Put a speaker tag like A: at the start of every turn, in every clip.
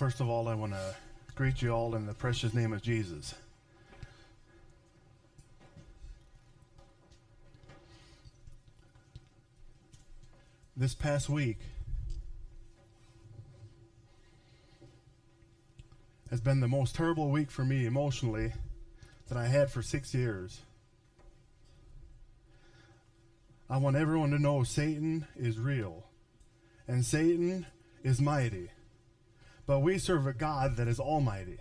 A: first of all, I want to greet you all in the precious name of Jesus. This past week has been the most terrible week for me emotionally that I had for six years. I want everyone to know Satan is real and Satan is mighty. But we serve a God that is almighty.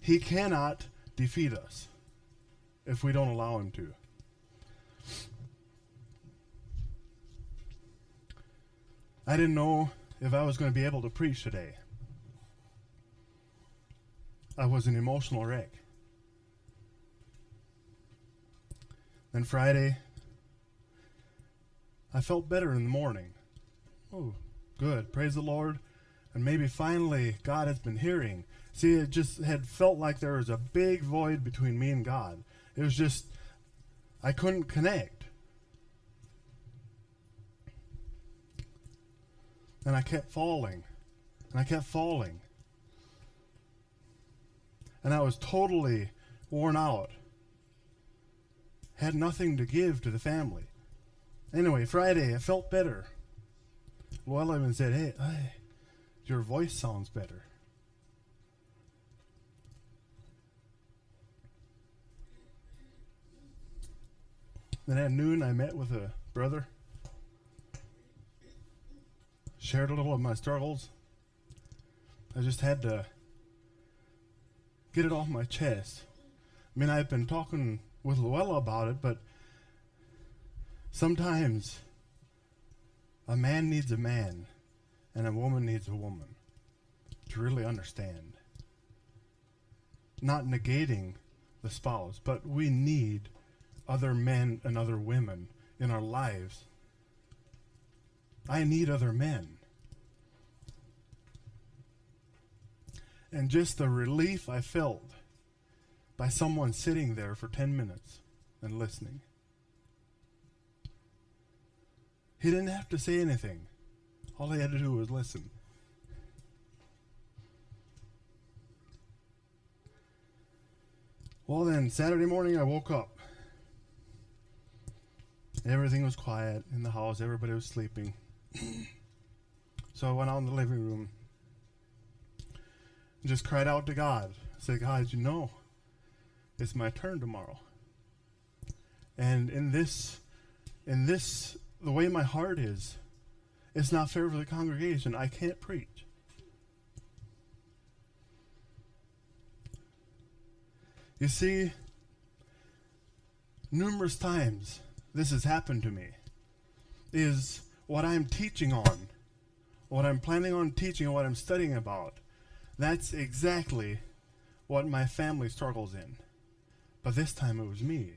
A: He cannot defeat us if we don't allow him to. I didn't know if I was going to be able to preach today. I was an emotional wreck. Then Friday, I felt better in the morning. Oh, good. Praise the Lord. And maybe finally God has been hearing. See, it just had felt like there was a big void between me and God. It was just, I couldn't connect. And I kept falling. And I kept falling. And I was totally worn out. Had nothing to give to the family. Anyway, Friday, I felt better. Well, I even said, hey, hey, your voice sounds better. Then at noon, I met with a brother, shared a little of my struggles. I just had to get it off my chest. I mean, I've been talking with Luella about it, but sometimes a man needs a man and a woman needs a woman to really understand. Not negating the spouse, but we need other men and other women in our lives. I need other men. And just the relief I felt by someone sitting there for 10 minutes and listening. He didn't have to say anything. All he had to do was listen. Well, then, Saturday morning, I woke up. Everything was quiet in the house, everybody was sleeping. so I went out in the living room and just cried out to God. I said, God, you know, it's my turn tomorrow. And in this, in this, the way my heart is, it's not fair for the congregation. I can't preach. You see, numerous times this has happened to me. Is what I'm teaching on, what I'm planning on teaching, what I'm studying about. That's exactly what my family struggles in. But this time it was me.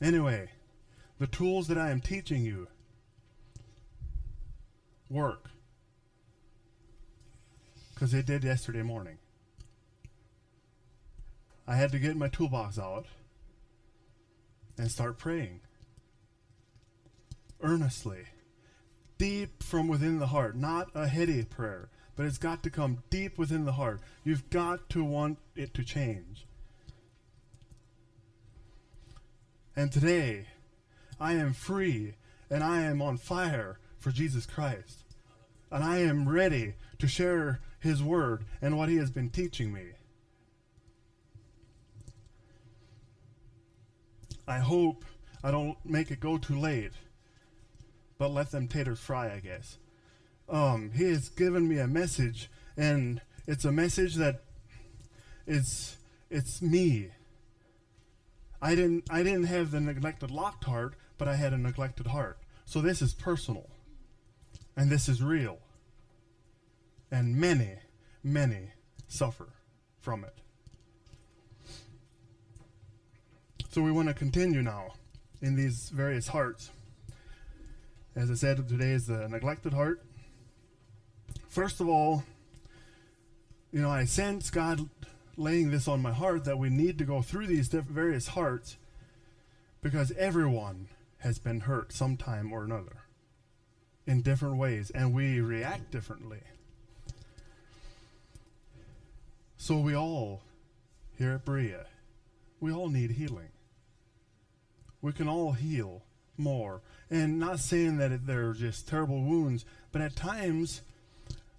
A: Anyway, the tools that I am teaching you work. Because they did yesterday morning. I had to get my toolbox out and start praying earnestly, deep from within the heart, not a heady prayer, but it's got to come deep within the heart. You've got to want it to change. And today, I am free and I am on fire for Jesus Christ. And I am ready to share His Word and what He has been teaching me. I hope I don't make it go too late, but let them taters fry, I guess. Um, he has given me a message, and it's a message that it's it's me. I didn't I didn't have the neglected locked heart, but I had a neglected heart. So this is personal. And this is real. And many, many suffer from it. So we want to continue now in these various hearts. As I said, today is the neglected heart. First of all, you know, I sense God laying this on my heart that we need to go through these various hearts because everyone, has been hurt sometime or another in different ways, and we react differently. So we all, here at Berea, we all need healing. We can all heal more. And not saying that they're just terrible wounds, but at times,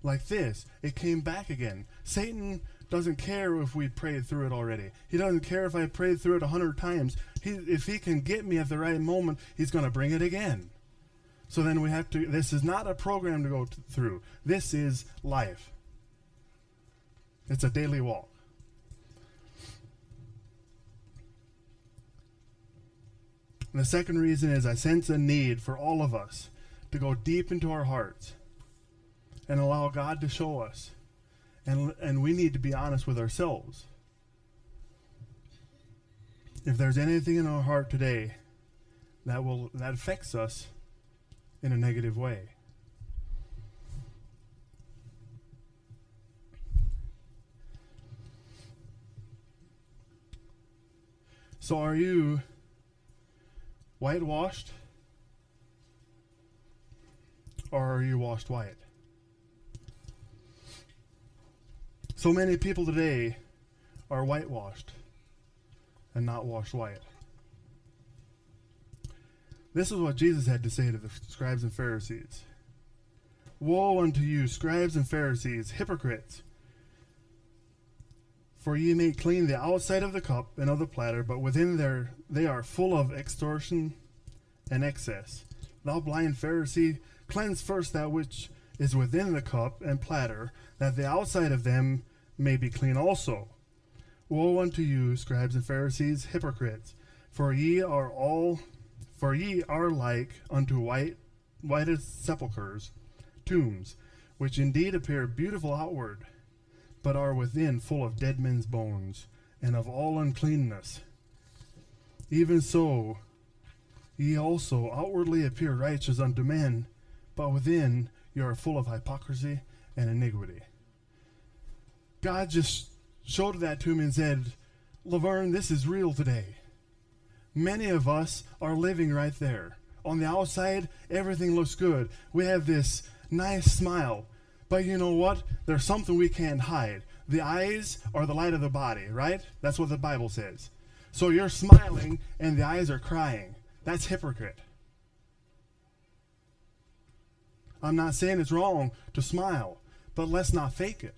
A: like this, it came back again. Satan doesn't care if we prayed through it already. He doesn't care if I prayed through it a hundred times. He, if he can get me at the right moment, he's going to bring it again. So then we have to, this is not a program to go t- through. This is life. It's a daily walk. And the second reason is I sense a need for all of us to go deep into our hearts and allow God to show us. And, and we need to be honest with ourselves. If there's anything in our heart today that will that affects us in a negative way. So are you whitewashed? Or are you washed white? So many people today are whitewashed and not washed white. This is what Jesus had to say to the scribes and Pharisees Woe unto you, scribes and Pharisees, hypocrites! For ye make clean the outside of the cup and of the platter, but within there they are full of extortion and excess. Thou blind Pharisee, cleanse first that which is within the cup and platter, that the outside of them may be clean also. Woe unto you, scribes and Pharisees, hypocrites! For ye are all, for ye are like unto white, whitest sepulchres, tombs, which indeed appear beautiful outward but are within full of dead men's bones, and of all uncleanness. Even so, ye also outwardly appear righteous unto men, but within you are full of hypocrisy and iniquity. God just showed that to me and said, Laverne, this is real today. Many of us are living right there. On the outside, everything looks good. We have this nice smile. But you know what? There's something we can't hide. The eyes are the light of the body, right? That's what the Bible says. So you're smiling and the eyes are crying. That's hypocrite. I'm not saying it's wrong to smile, but let's not fake it.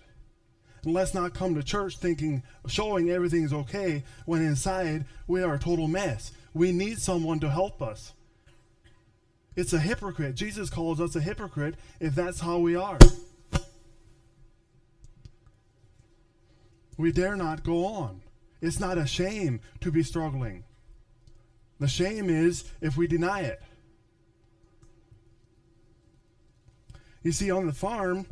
A: Let's not come to church thinking, showing everything's okay, when inside we are a total mess. We need someone to help us. It's a hypocrite. Jesus calls us a hypocrite if that's how we are. We dare not go on. It's not a shame to be struggling. The shame is if we deny it. You see, on the farm,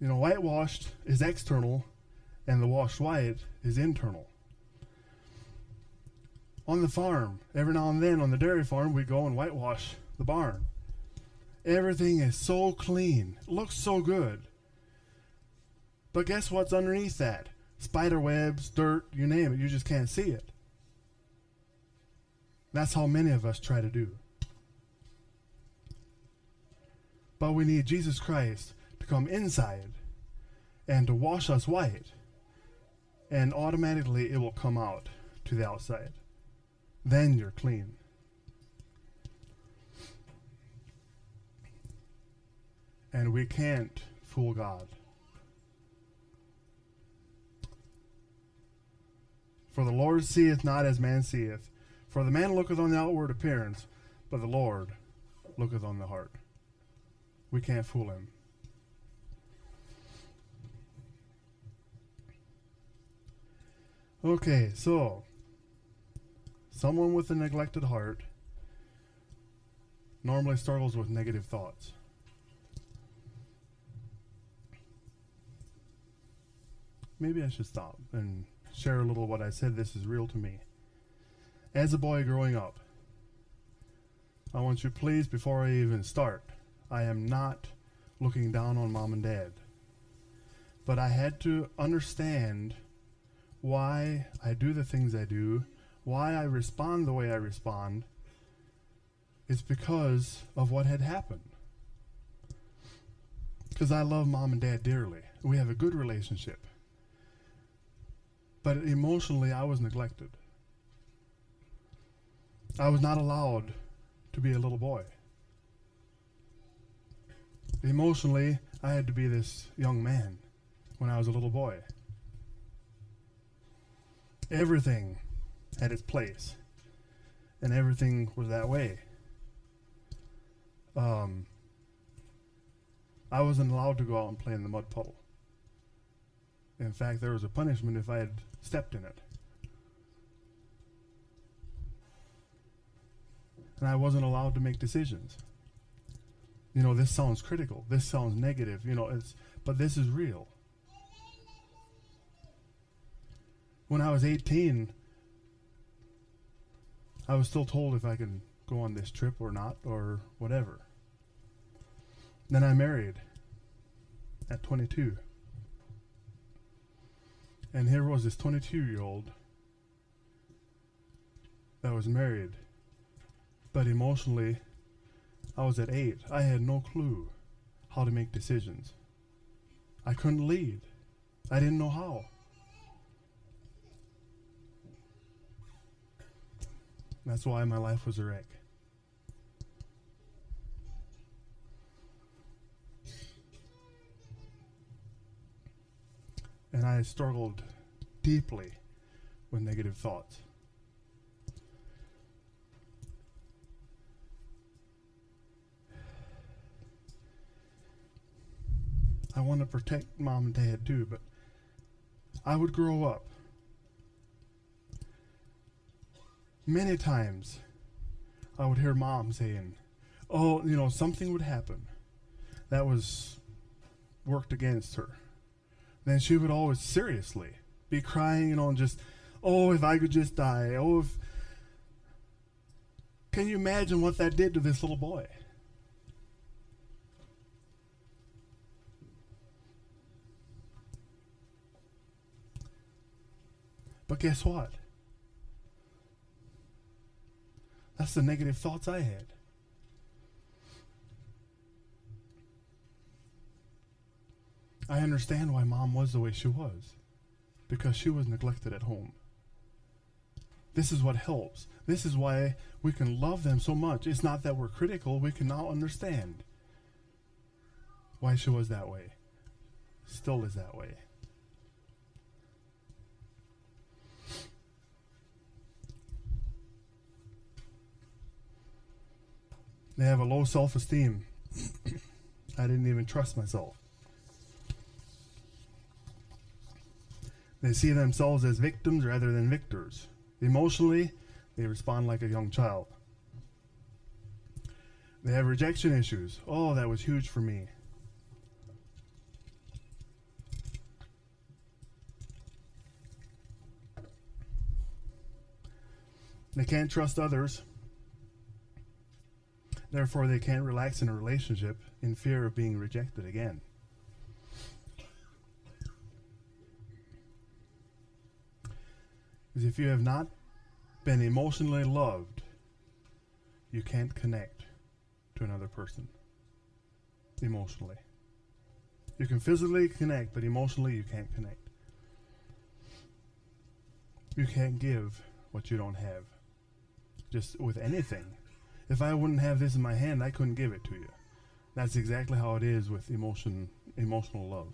A: you know, whitewashed is external and the washed white is internal. On the farm, every now and then on the dairy farm, we go and whitewash the barn. Everything is so clean, looks so good. But guess what's underneath that? Spider webs, dirt, you name it. You just can't see it. That's how many of us try to do. But we need Jesus Christ come inside and to wash us white. And automatically it will come out to the outside. Then you're clean. And we can't fool God. For the Lord seeth not as man seeth. For the man looketh on the outward appearance, but the Lord looketh on the heart. We can't fool him. Okay, so someone with a neglected heart normally struggles with negative thoughts. Maybe I should stop and share a little what I said. This is real to me. As a boy growing up, I want you please, before I even start, I am not looking down on mom and dad. But I had to understand why I do the things I do, why I respond the way I respond is because of what had happened. Because I love mom and dad dearly. We have a good relationship. But emotionally, I was neglected. I was not allowed to be a little boy. Emotionally, I had to be this young man when I was a little boy. Everything had its place, and everything was that way. Um, I wasn't allowed to go out and play in the mud puddle. In fact, there was a punishment if I had stepped in it. And I wasn't allowed to make decisions. You know, this sounds critical. This sounds negative. You know, it's but this is real. When I was 18, I was still told if I could go on this trip or not or whatever. Then I married at 22. And here was this 22 year old that was married, but emotionally, I was at eight. I had no clue how to make decisions. I couldn't lead, I didn't know how. That's why my life was a wreck. And I struggled deeply with negative thoughts. I want to protect mom and dad too, but I would grow up. Many times I would hear mom saying, Oh, you know, something would happen that was worked against her then she would always seriously be crying, you know, and just, oh, if I could just die. Oh, if. Can you imagine what that did to this little boy? But guess what? That's the negative thoughts I had. I understand why mom was the way she was because she was neglected at home. This is what helps. This is why we can love them so much. It's not that we're critical, we can now understand why she was that way. Still is that way. They have a low self esteem. I didn't even trust myself. They see themselves as victims rather than victors. Emotionally, they respond like a young child. They have rejection issues. Oh, that was huge for me. They can't trust others. Therefore, they can't relax in a relationship in fear of being rejected again. if you have not been emotionally loved, you can't connect to another person emotionally. You can physically connect, but emotionally you can't connect. You can't give what you don't have. Just with anything. If I wouldn't have this in my hand, I couldn't give it to you. That's exactly how it is with emotion emotional love.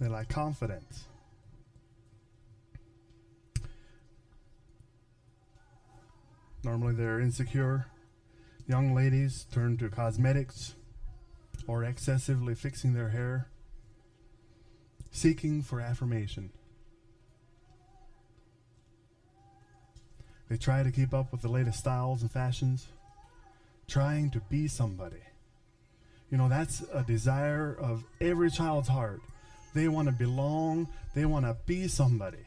A: They lack confidence. Normally they're insecure. Young ladies turn to cosmetics or excessively fixing their hair, seeking for affirmation. They try to keep up with the latest styles and fashions, trying to be somebody. You know, that's a desire of every child's heart they want to belong. They want to be somebody.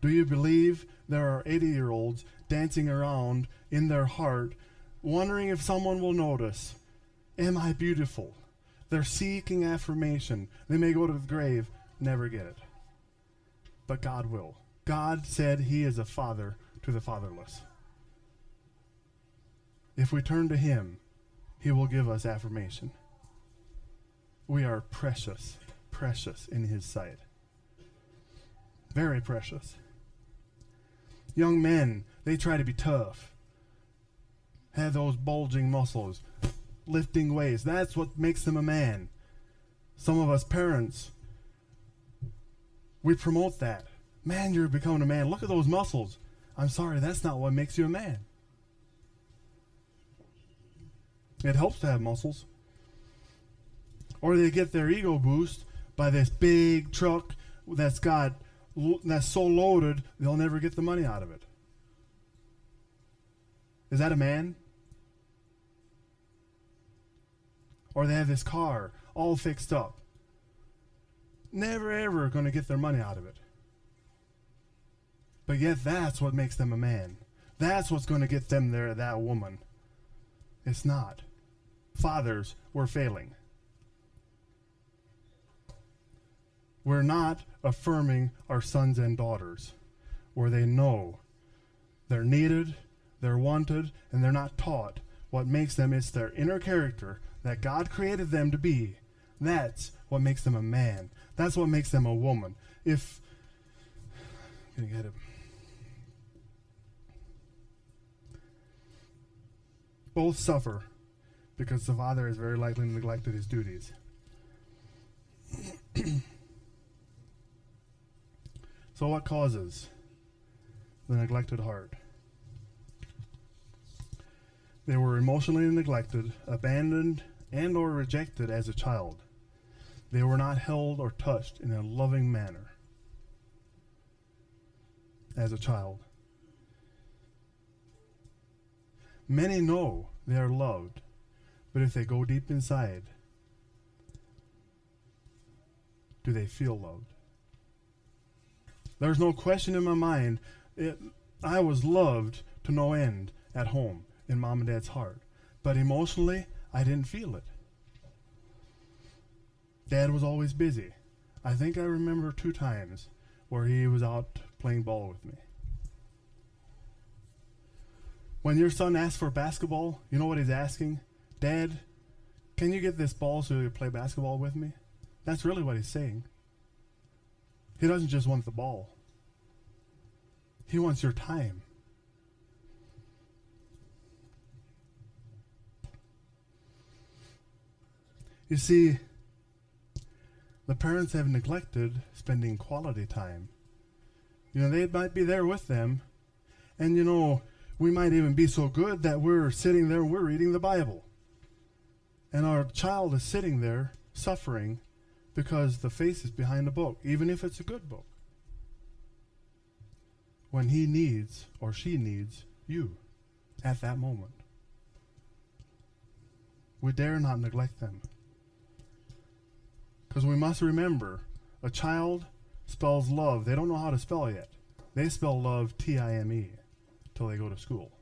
A: Do you believe there are 80 year olds dancing around in their heart, wondering if someone will notice? Am I beautiful? They're seeking affirmation. They may go to the grave, never get it. But God will. God said He is a father to the fatherless. If we turn to Him, He will give us affirmation. We are precious, precious in His sight. Very precious. Young men, they try to be tough, have those bulging muscles, lifting weights. That's what makes them a man. Some of us parents, we promote that. Man, you're becoming a man. Look at those muscles. I'm sorry, that's not what makes you a man. It helps to have muscles. Or they get their ego boost by this big truck that's got that's so loaded they'll never get the money out of it. Is that a man? Or they have this car all fixed up. Never ever going to get their money out of it. But yet that's what makes them a man. That's what's going to get them there, that woman. It's not. Fathers, we're failing. We're not affirming our sons and daughters where they know they're needed, they're wanted, and they're not taught. What makes them it's their inner character that God created them to be. That's what makes them a man. That's what makes them a woman. If I'm gonna get it. Both suffer because the father is very likely neglected his duties. So what causes the neglected heart? They were emotionally neglected, abandoned, and or rejected as a child. They were not held or touched in a loving manner as a child. Many know they are loved, but if they go deep inside, do they feel loved? There's no question in my mind. It, I was loved to no end at home in mom and dad's heart. But emotionally, I didn't feel it. Dad was always busy. I think I remember two times where he was out playing ball with me. When your son asks for basketball, you know what he's asking? Dad, can you get this ball so you can play basketball with me? That's really what he's saying. He doesn't just want the ball, He wants your time. You see, the parents have neglected spending quality time. You know, they might be there with them, and you know, we might even be so good that we're sitting there we're reading the Bible. And our child is sitting there suffering because the face is behind the book, even if it's a good book. When he needs or she needs you at that moment. We dare not neglect them. Because we must remember a child spells love. They don't know how to spell yet. They spell love T I M E till they go to school.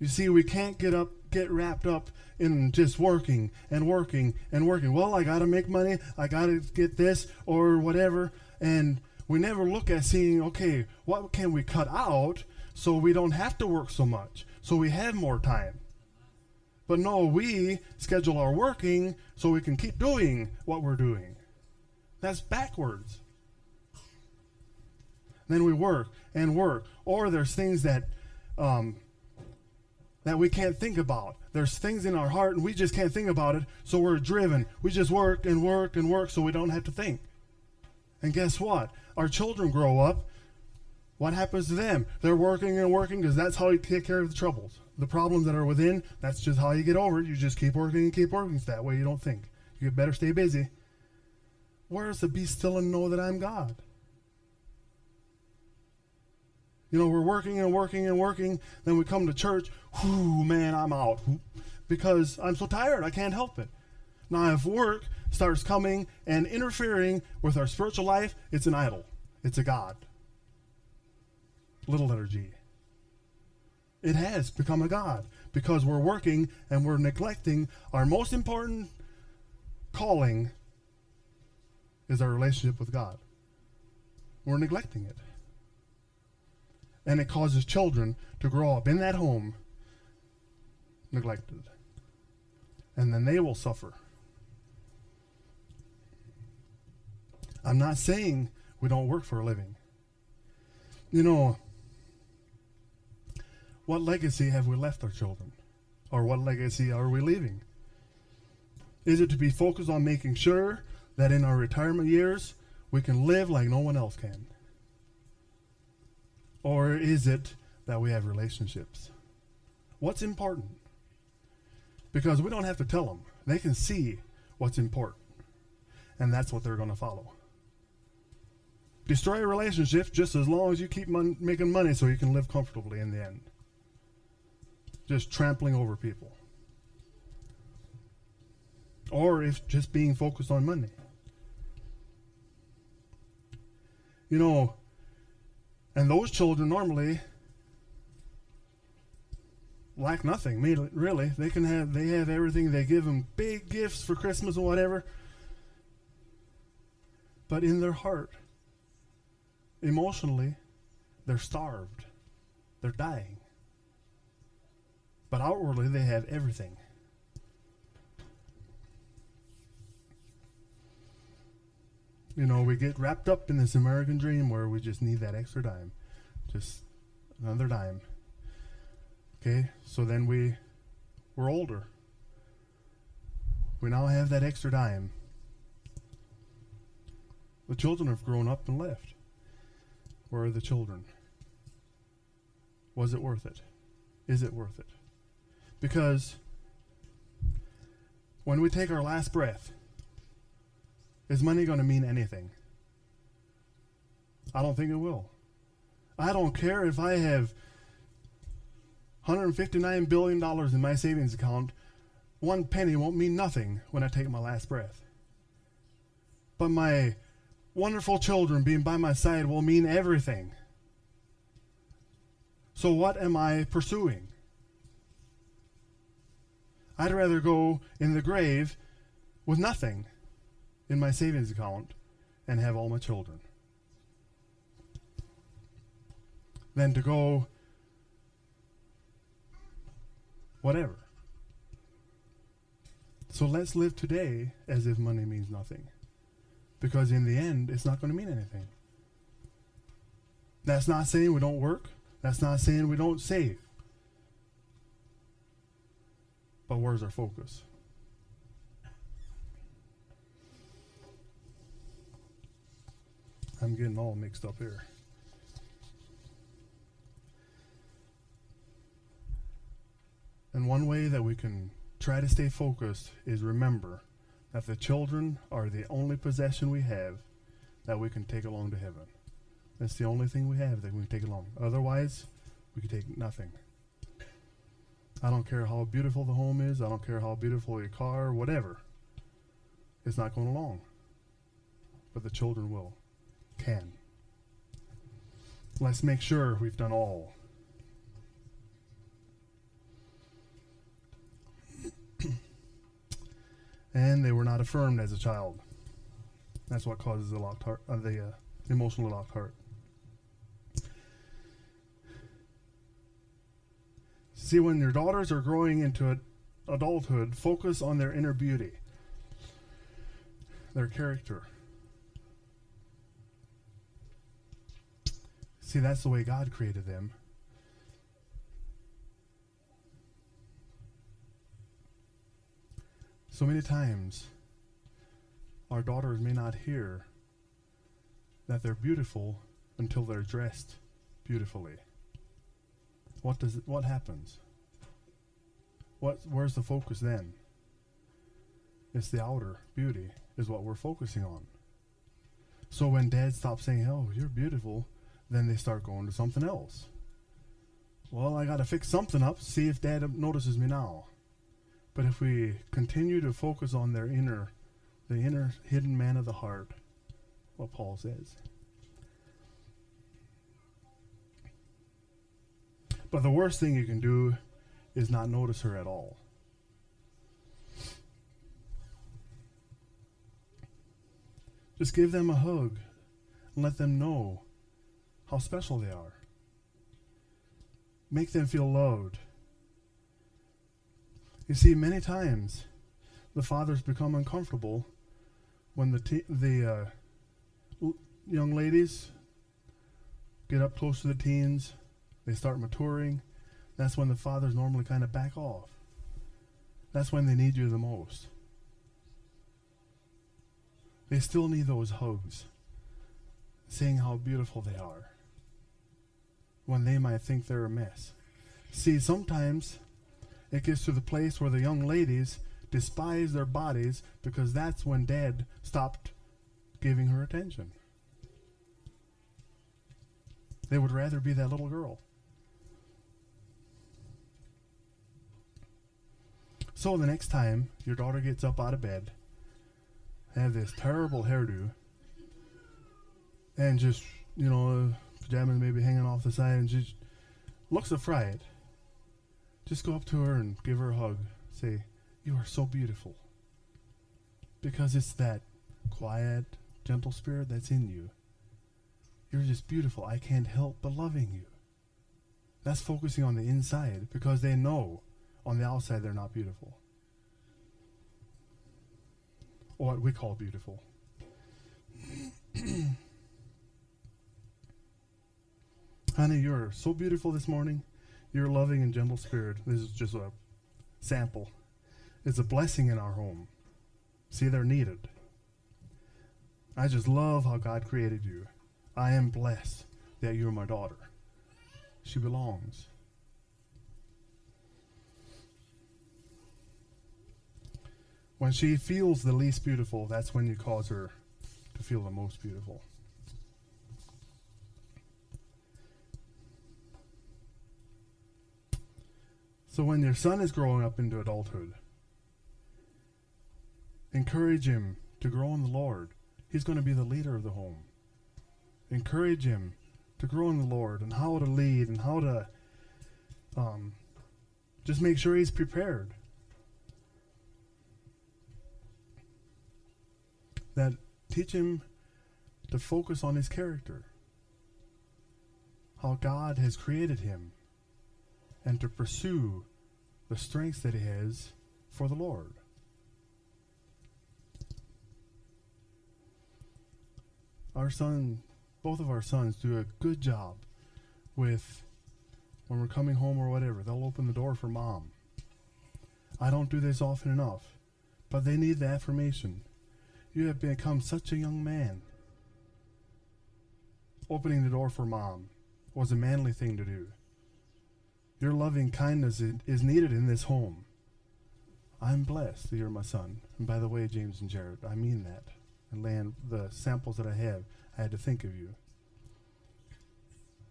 A: You see, we can't get up get wrapped up in just working and working and working. Well, I got to make money. I got to get this or whatever. And we never look at seeing, okay, what can we cut out so we don't have to work so much, so we have more time. But no, we schedule our working so we can keep doing what we're doing. That's backwards. Then we work and work. Or there's things that um, that we can't think about. There's things in our heart and we just can't think about it, so we're driven. We just work and work and work so we don't have to think. And guess what? Our children grow up. What happens to them? They're working and working because that's how you take care of the troubles. The problems that are within, that's just how you get over it. You just keep working and keep working. It's that way you don't think. You better stay busy. Where's the be still and know that I'm God? You know, we're working and working and working. Then we come to church. Whoo, man, I'm out because I'm so tired. I can't help it. Now, if work starts coming and interfering with our spiritual life, it's an idol. It's a God. Little letter G. It has become a God because we're working and we're neglecting our most important calling is our relationship with God. We're neglecting it. And it causes children to grow up in that home neglected. And then they will suffer. I'm not saying we don't work for a living. You know, what legacy have we left our children? Or what legacy are we leaving? Is it to be focused on making sure that in our retirement years we can live like no one else can? Or is it that we have relationships? What's important? Because we don't have to tell them. They can see what's important. And that's what they're going to follow. Destroy a relationship just as long as you keep mon- making money so you can live comfortably in the end. Just trampling over people. Or if just being focused on money. You know, and those children normally lack nothing. Really, they can have they have everything. They give them big gifts for Christmas or whatever. But in their heart, emotionally, they're starved. They're dying. But outwardly, they have everything. You know, we get wrapped up in this American dream where we just need that extra dime. Just another dime. Okay, so then we we're older. We now have that extra dime. The children have grown up and left. Where are the children? Was it worth it? Is it worth it? Because when we take our last breath, is money going to mean anything? I don't think it will. I don't care if I have $159 billion in my savings account. One penny won't mean nothing when I take my last breath. But my wonderful children being by my side will mean everything. So, what am I pursuing? I'd rather go in the grave with nothing in my savings account and have all my children than to go whatever. So let's live today as if money means nothing. Because in the end, it's not going to mean anything. That's not saying we don't work. That's not saying we don't save. But where's our focus? I'm getting all mixed up here. And one way that we can try to stay focused is remember that the children are the only possession we have that we can take along to heaven. That's the only thing we have that we can take along. Otherwise, we can take nothing. I don't care how beautiful the home is. I don't care how beautiful your car, whatever. It's not going along. But the children will can. Let's make sure we've done all. and they were not affirmed as a child. That's what causes the locked heart, uh, the uh, emotionally locked heart. See, when your daughters are growing into adulthood, focus on their inner beauty, their character, See, that's the way God created them. So many times, our daughters may not hear that they're beautiful until they're dressed beautifully. What does it, what happens? What where's the focus then? It's the outer beauty is what we're focusing on. So when dad stops saying, "Oh, you're beautiful," then they start going to something else. Well, I got to fix something up, see if dad notices me now. But if we continue to focus on their inner the inner hidden man of the heart, what Paul says. But the worst thing you can do is not notice her at all. Just give them a hug and let them know how special they are. Make them feel loved. You see, many times the fathers become uncomfortable when the the uh, young ladies get up close to the teens, they start maturing. That's when the fathers normally kind of back off. That's when they need you the most. They still need those hugs, seeing how beautiful they are when they might think they're a mess. See, sometimes it gets to the place where the young ladies despise their bodies because that's when dad stopped giving her attention. They would rather be that little girl. So the next time your daughter gets up out of bed, have this terrible hairdo, and just, you know, pajamas maybe hanging off the side, and just looks afraid, just go up to her and give her a hug. Say, You are so beautiful. Because it's that quiet, gentle spirit that's in you. You're just beautiful. I can't help but loving you. That's focusing on the inside because they know on the outside they're not beautiful. Or what we call beautiful. Honey, you're so beautiful this morning. You're loving and gentle spirit. This is just a sample. It's a blessing in our home. See, they're needed. I just love how God created you. I am blessed that you're my daughter. She belongs. When she feels the least beautiful, that's when you cause her to feel the most beautiful. So when your son is growing up into adulthood, encourage him to grow in the Lord. He's going to be the leader of the home. Encourage him to grow in the Lord and how to lead and how to um, just make sure he's prepared. That teach him to focus on his character, how God has created him, and to pursue the strength that he has for the Lord. Our son, both of our sons, do a good job with when we're coming home or whatever. They'll open the door for mom. I don't do this often enough, but they need the affirmation. You have become such a young man. Opening the door for mom was a manly thing to do. Your loving kindness is needed in this home. I'm blessed that you're my son. And by the way, James and Jared, I mean that. And land the samples that I have, I had to think of you.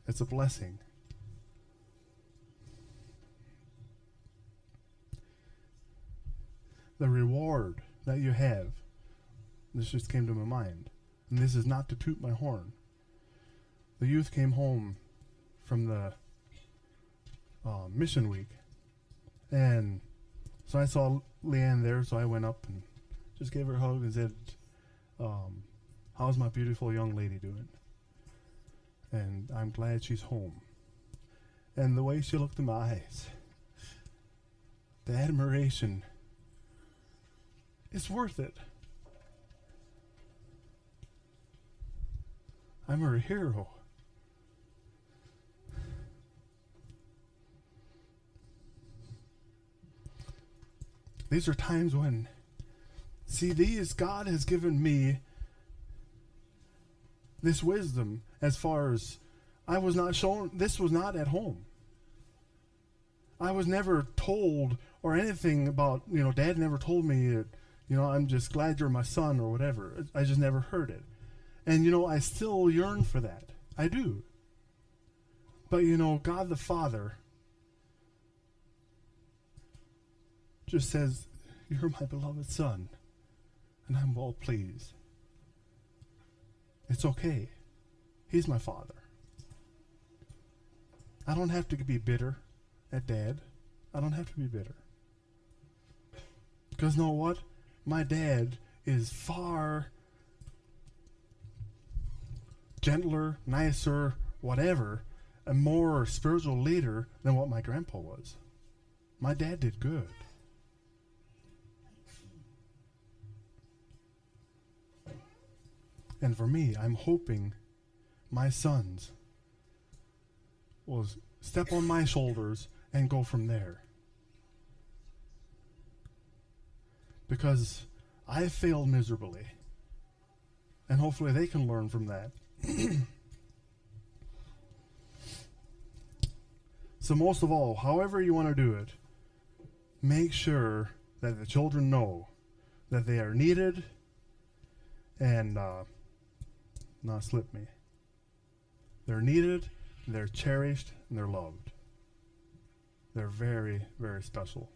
A: It's a blessing. The reward that you have, this just came to my mind. And this is not to toot my horn. The youth came home from the uh, mission week. And so I saw Leanne there, so I went up and just gave her a hug and said, um, How's my beautiful young lady doing? And I'm glad she's home. And the way she looked in my eyes, the admiration, it's worth it. I'm her hero. These are times when, see, these, God has given me this wisdom as far as I was not shown, this was not at home. I was never told or anything about, you know, dad never told me that, you know, I'm just glad you're my son or whatever. I just never heard it. And, you know, I still yearn for that. I do. But, you know, God the Father just says, You're my beloved son. And I'm well pleased. It's okay. He's my father. I don't have to be bitter at dad. I don't have to be bitter. Because know what? My dad is far gentler, nicer, whatever, a more spiritual leader than what my grandpa was. My dad did good. And for me, I'm hoping my sons will step on my shoulders and go from there. Because I failed miserably. And hopefully they can learn from that. so, most of all, however you want to do it, make sure that the children know that they are needed and uh, not slip me. They're needed, they're cherished, and they're loved. They're very, very special.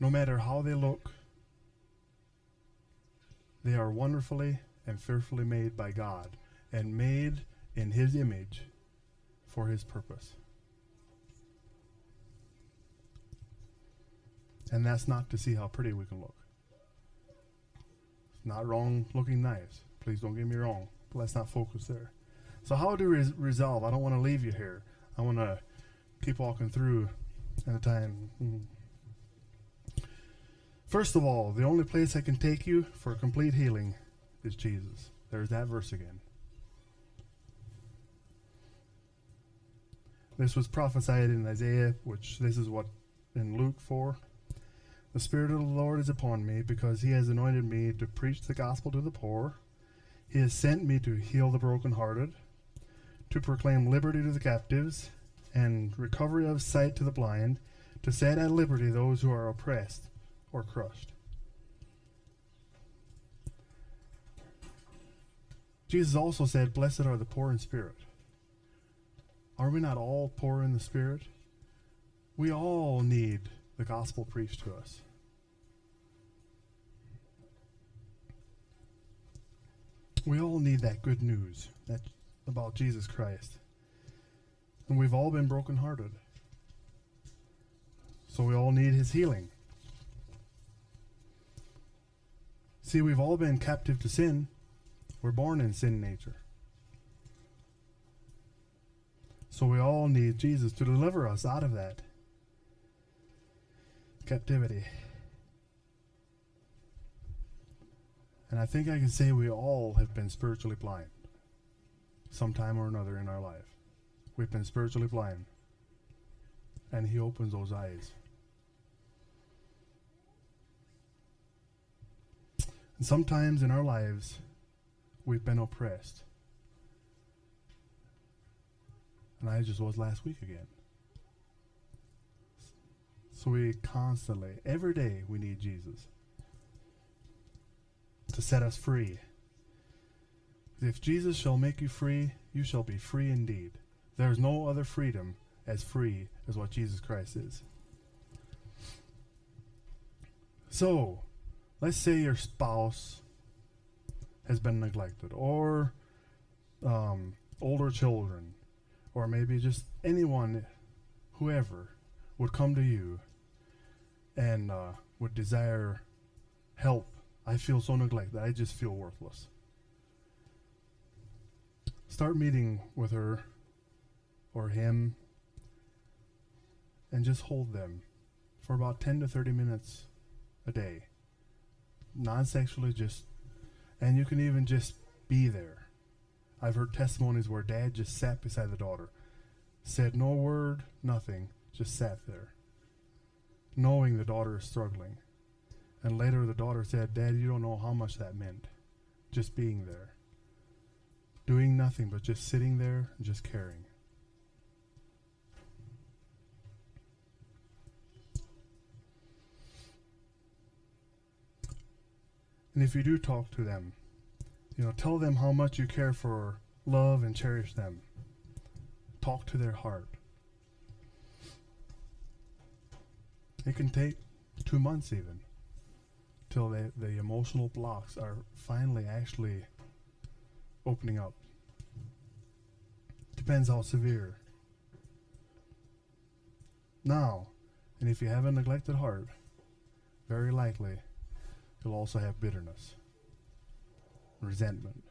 A: No matter how they look, they are wonderfully and fearfully made by God and made in His image for His purpose. And that's not to see how pretty we can look. Not wrong looking nice. Please don't get me wrong. But let's not focus there. So, how do we res- resolve? I don't want to leave you here. I want to keep walking through at a time. Mm. First of all, the only place I can take you for complete healing is Jesus. There's that verse again. This was prophesied in Isaiah, which this is what in Luke 4. The Spirit of the Lord is upon me because he has anointed me to preach the gospel to the poor. He has sent me to heal the brokenhearted, to proclaim liberty to the captives, and recovery of sight to the blind, to set at liberty those who are oppressed or crushed. Jesus also said, Blessed are the poor in spirit. Are we not all poor in the spirit? We all need the gospel preached to us. We all need that good news that about Jesus Christ. And we've all been brokenhearted. So we all need his healing. See, we've all been captive to sin. We're born in sin nature. So we all need Jesus to deliver us out of that captivity. And I think I can say we all have been spiritually blind sometime or another in our life. We've been spiritually blind. And He opens those eyes. And sometimes in our lives, we've been oppressed. And I just was last week again. So we constantly, every day, we need Jesus to set us free. If Jesus shall make you free, you shall be free indeed. There is no other freedom as free as what Jesus Christ is. So, let's say your spouse has been neglected, or um, older children, or maybe just anyone, whoever, would come to you and uh, would desire help. I feel so neglected. I just feel worthless. Start meeting with her or him and just hold them for about 10 to 30 minutes a day. Non sexually, just, and you can even just be there. I've heard testimonies where dad just sat beside the daughter, said no word, nothing, just sat there, knowing the daughter is struggling. And later the daughter said, Dad, you don't know how much that meant, just being there, doing nothing but just sitting there and just caring. And if you do talk to them, you know, tell them how much you care for, love, and cherish them. Talk to their heart. It can take two months even. Till the, the emotional blocks are finally actually opening up. Depends how severe. Now, and if you have a neglected heart, very likely you'll also have bitterness, resentment.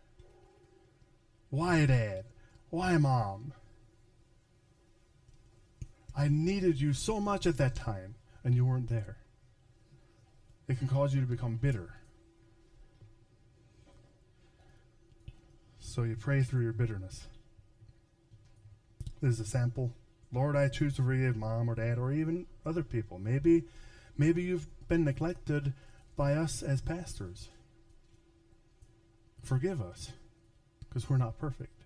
A: Why, Dad? Why, Mom? I needed you so much at that time, and you weren't there. It can cause you to become bitter. So you pray through your bitterness. This is a sample. Lord, I choose to forgive mom or dad or even other people. Maybe maybe you've been neglected by us as pastors. Forgive us because we're not perfect.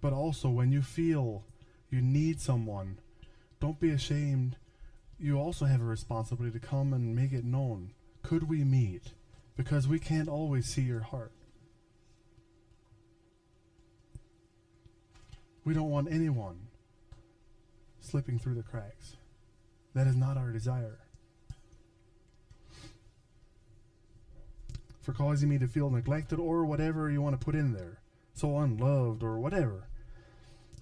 A: But also when you feel you need someone, don't be ashamed. You also have a responsibility to come and make it known. Could we meet? Because we can't always see your heart. We don't want anyone slipping through the cracks. That is not our desire. For causing me to feel neglected or whatever you want to put in there, so unloved or whatever.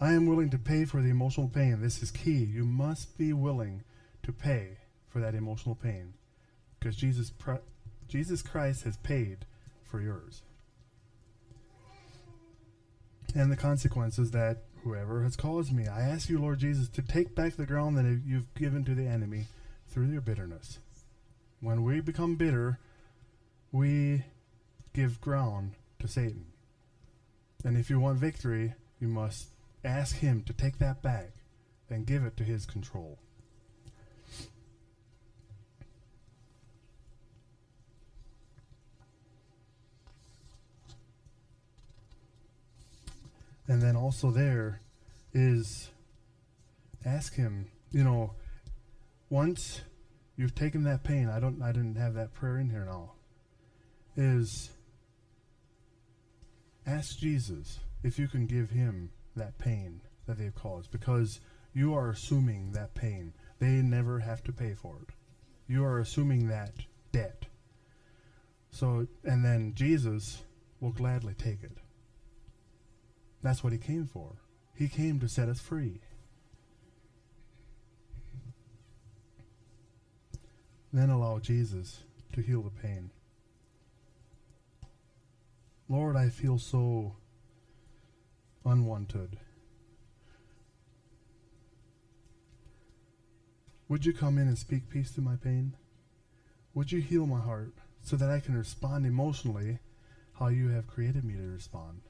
A: I am willing to pay for the emotional pain. This is key. You must be willing to pay for that emotional pain because Jesus, Jesus Christ has paid for yours. And the consequences that whoever has caused me. I ask you, Lord Jesus, to take back the ground that you've given to the enemy through your bitterness. When we become bitter, we give ground to Satan. And if you want victory, you must ask him to take that back and give it to his control. And then also there is ask him, you know, once you've taken that pain, I don't I didn't have that prayer in here now. Is ask Jesus if you can give him that pain that they've caused because you are assuming that pain. They never have to pay for it. You are assuming that debt. So and then Jesus will gladly take it. That's what he came for. He came to set us free. Then allow Jesus to heal the pain. Lord, I feel so unwanted. Would you come in and speak peace to my pain? Would you heal my heart so that I can respond emotionally how you have created me to respond?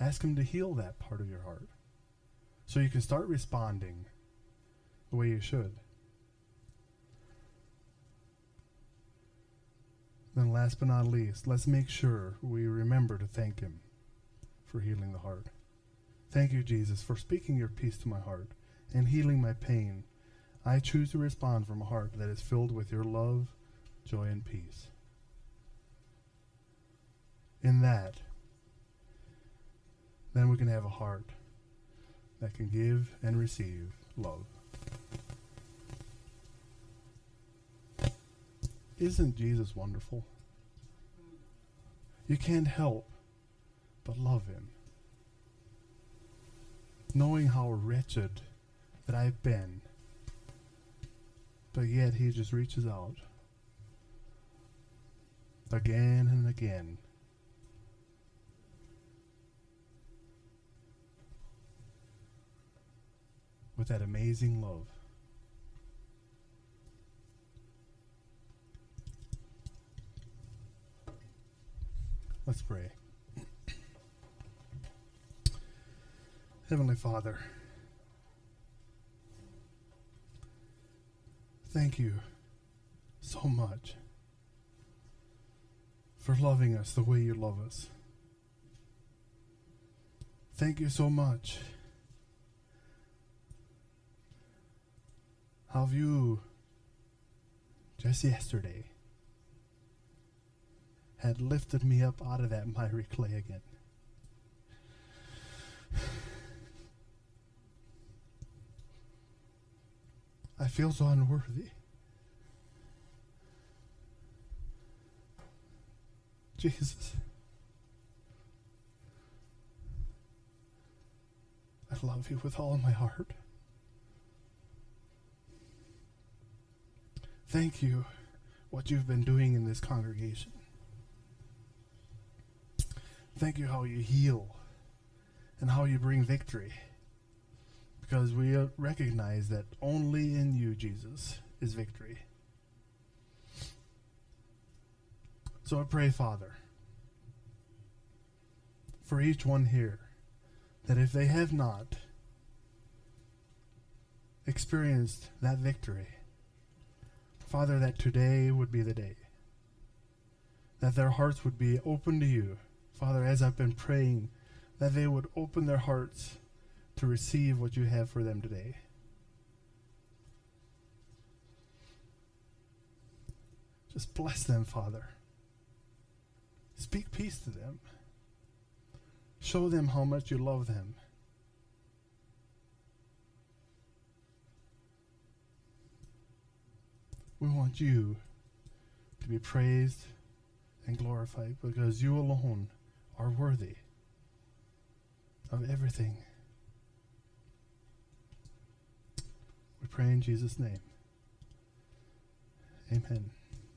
A: Ask Him to heal that part of your heart so you can start responding the way you should. Then, last but not least, let's make sure we remember to thank Him for healing the heart. Thank you, Jesus, for speaking your peace to my heart and healing my pain. I choose to respond from a heart that is filled with your love, joy, and peace. In that, then we can have a heart that can give and receive love. Isn't Jesus wonderful? You can't help but love him. Knowing how wretched that I've been, but yet he just reaches out again and again with that amazing love. Let's pray. Heavenly Father, thank you so much for loving us the way you love us. Thank you so much have you, just yesterday, had lifted me up out of that miry clay again? I feel so unworthy. Jesus. I love you with all my heart. Thank you what you've been doing in this congregation. Thank you how you heal and how you bring victory. Because we recognize that only in you, Jesus, is victory. So I pray, Father, for each one here, that if they have not experienced that victory, Father, that today would be the day. That their hearts would be open to you. Father, as I've been praying, that they would open their hearts to receive what you have for them today. Just bless them, Father. Speak peace to them. Show them how much you love them. We want you to be praised and glorified because you alone are worthy of everything. We pray in Jesus' name. Amen.